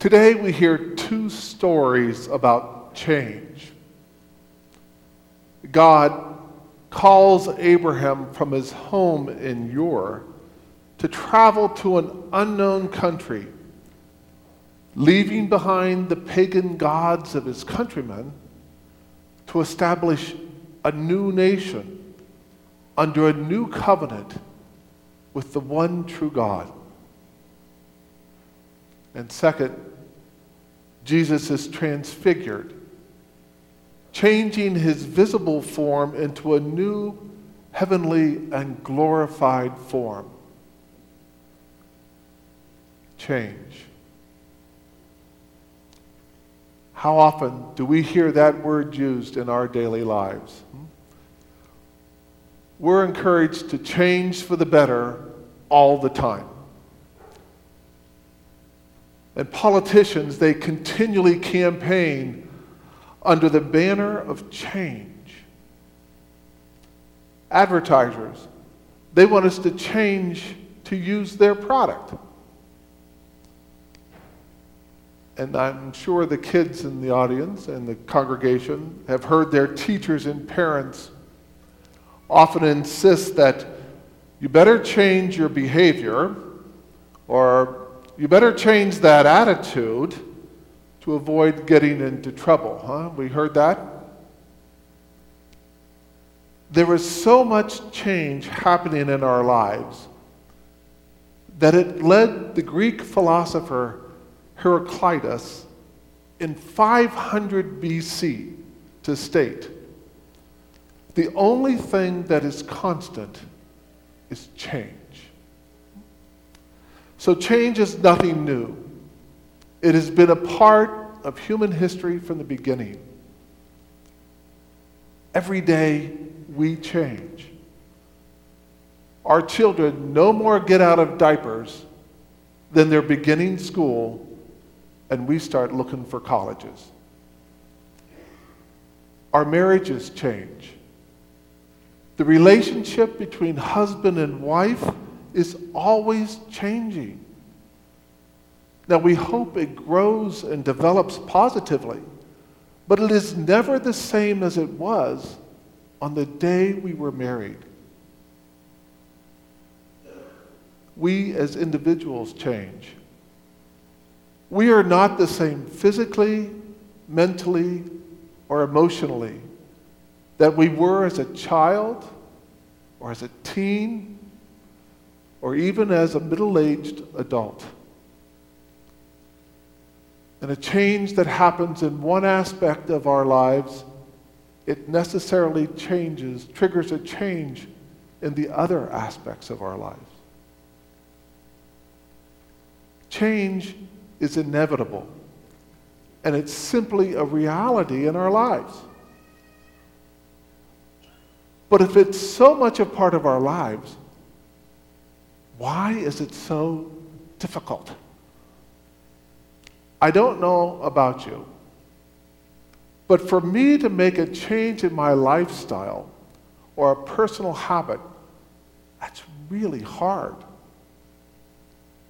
Today we hear two stories about change. God calls Abraham from his home in Ur to travel to an unknown country, leaving behind the pagan gods of his countrymen to establish a new nation under a new covenant with the one true God. And second, Jesus is transfigured, changing his visible form into a new heavenly and glorified form. Change. How often do we hear that word used in our daily lives? Hmm? We're encouraged to change for the better all the time. And politicians, they continually campaign under the banner of change. Advertisers, they want us to change to use their product. And I'm sure the kids in the audience and the congregation have heard their teachers and parents often insist that you better change your behavior or you better change that attitude to avoid getting into trouble. Huh? We heard that? There was so much change happening in our lives that it led the Greek philosopher Heraclitus in 500 BC to state the only thing that is constant is change. So, change is nothing new. It has been a part of human history from the beginning. Every day we change. Our children no more get out of diapers than they're beginning school and we start looking for colleges. Our marriages change. The relationship between husband and wife is always changing. Now, we hope it grows and develops positively, but it is never the same as it was on the day we were married. We as individuals change. We are not the same physically, mentally, or emotionally that we were as a child or as a teen or even as a middle aged adult. And a change that happens in one aspect of our lives, it necessarily changes, triggers a change in the other aspects of our lives. Change is inevitable, and it's simply a reality in our lives. But if it's so much a part of our lives, why is it so difficult? I don't know about you, but for me to make a change in my lifestyle or a personal habit, that's really hard.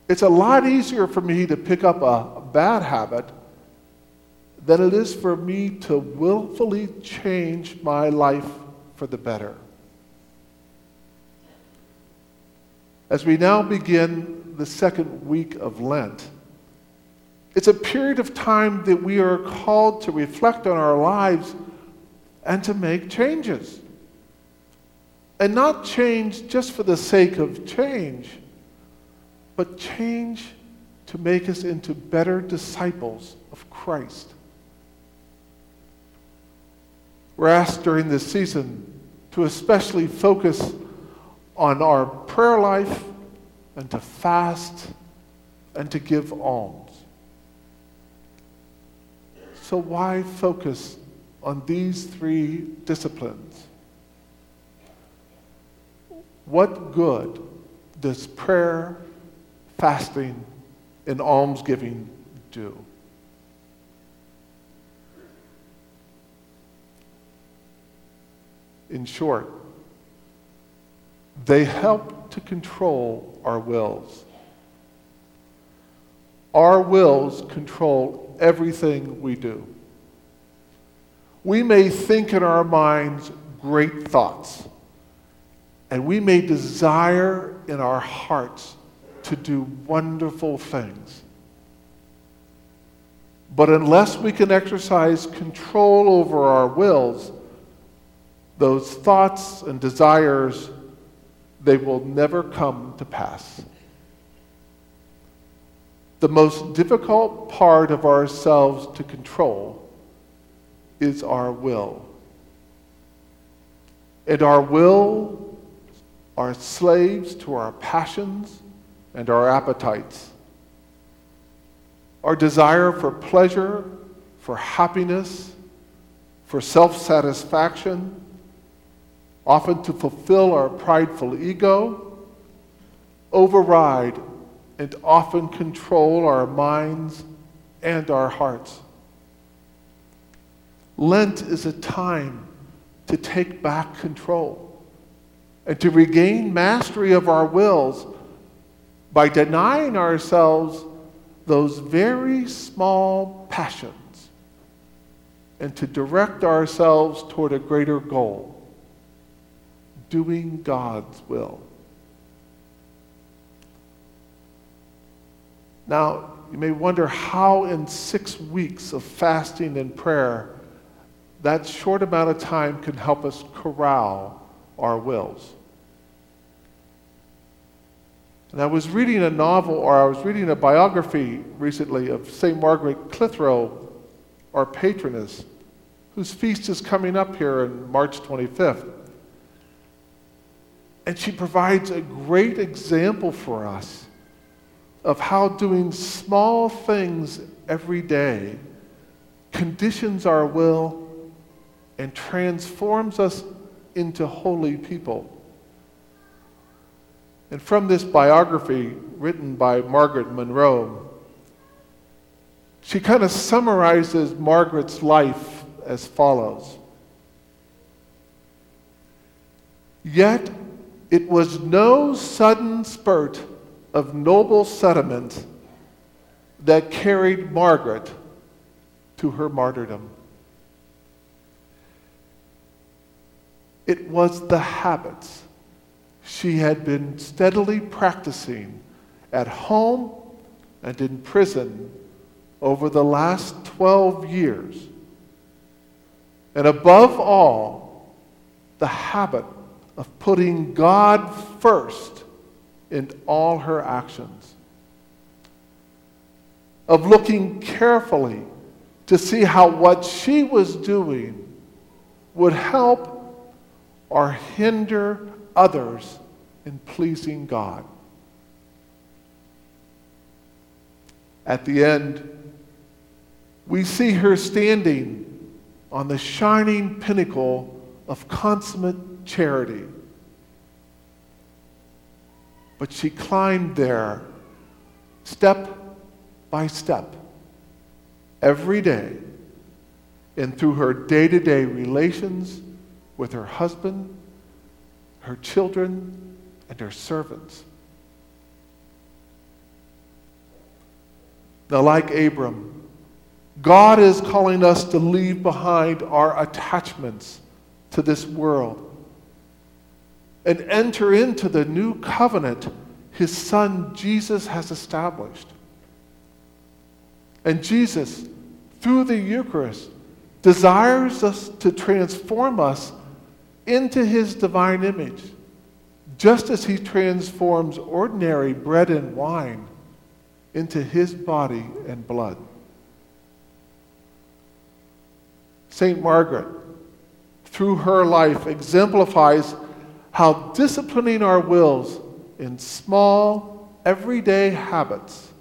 It's a lot easier for me to pick up a, bad habit than it is for me to willfully change my life for the better. As we now begin the second week of Lent, it's a period of time that we are called to reflect on our lives and to make changes. And not change just for the sake of change, but change to make us into better disciples of Christ. We're asked during this season to especially focus on our prayer life and to fast and to give alms. So, why focus on these three disciplines? What good does prayer, fasting, and almsgiving do? In short, they help to control our wills. our wills control everything we do. We may think in our minds great thoughts, and we may desire in our hearts to do wonderful things. But unless we can exercise control over our wills, those thoughts and desires, they will never come to pass. The most difficult part of ourselves to control is our will. And our will are slaves to our passions and our appetites. Our desire for pleasure, for happiness, for self satisfaction, often to fulfill our prideful ego, override and often control our minds and our hearts. Lent is a time to take back control and to regain mastery of our wills by denying ourselves those very small passions and to direct ourselves toward a greater goal doing God's will. Now, you may wonder how, in six weeks of fasting and prayer, that short amount of time can help us corral our wills. And I was reading a novel, or I was reading a biography recently of St. Margaret Clitherow, our patroness, whose feast is coming up here on March 25th. And she provides a great example for us of how doing small things every day conditions our will and transforms us into holy people. And from this biography written by Margaret Monro, she kind of summarizes Margaret's life as follows. Yet it was no sudden spurt of noble sentiment that carried Margaret to her martyrdom. It was the habits she had been steadily practicing at home and in prison over the last 12 years. And above all, the habit of putting God first in all her actions, of looking carefully to see how what she was doing would help or hinder others in pleasing God. At the end, we see her standing on the shining pinnacle of consummate charity. But she climbed there step by step every day and through her day to day relations with her husband, her children, and her servants. Now, like Abram, God is calling us to leave behind our attachments to this world and enter into the new covenant his son Jesus has established. And Jesus, through the Eucharist, desires us to transform us into his divine image just as he transforms ordinary bread and wine into his body and blood. St. Margaret, through her life, exemplifies how disciplining our wills in small, everyday habits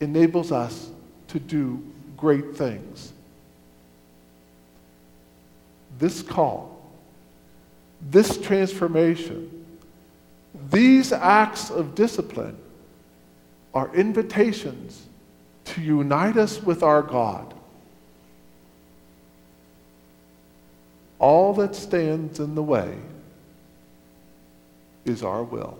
enables us to do great things. This call this transformation, these acts of discipline are invitations to unite us with our God. All that stands in the way is our will.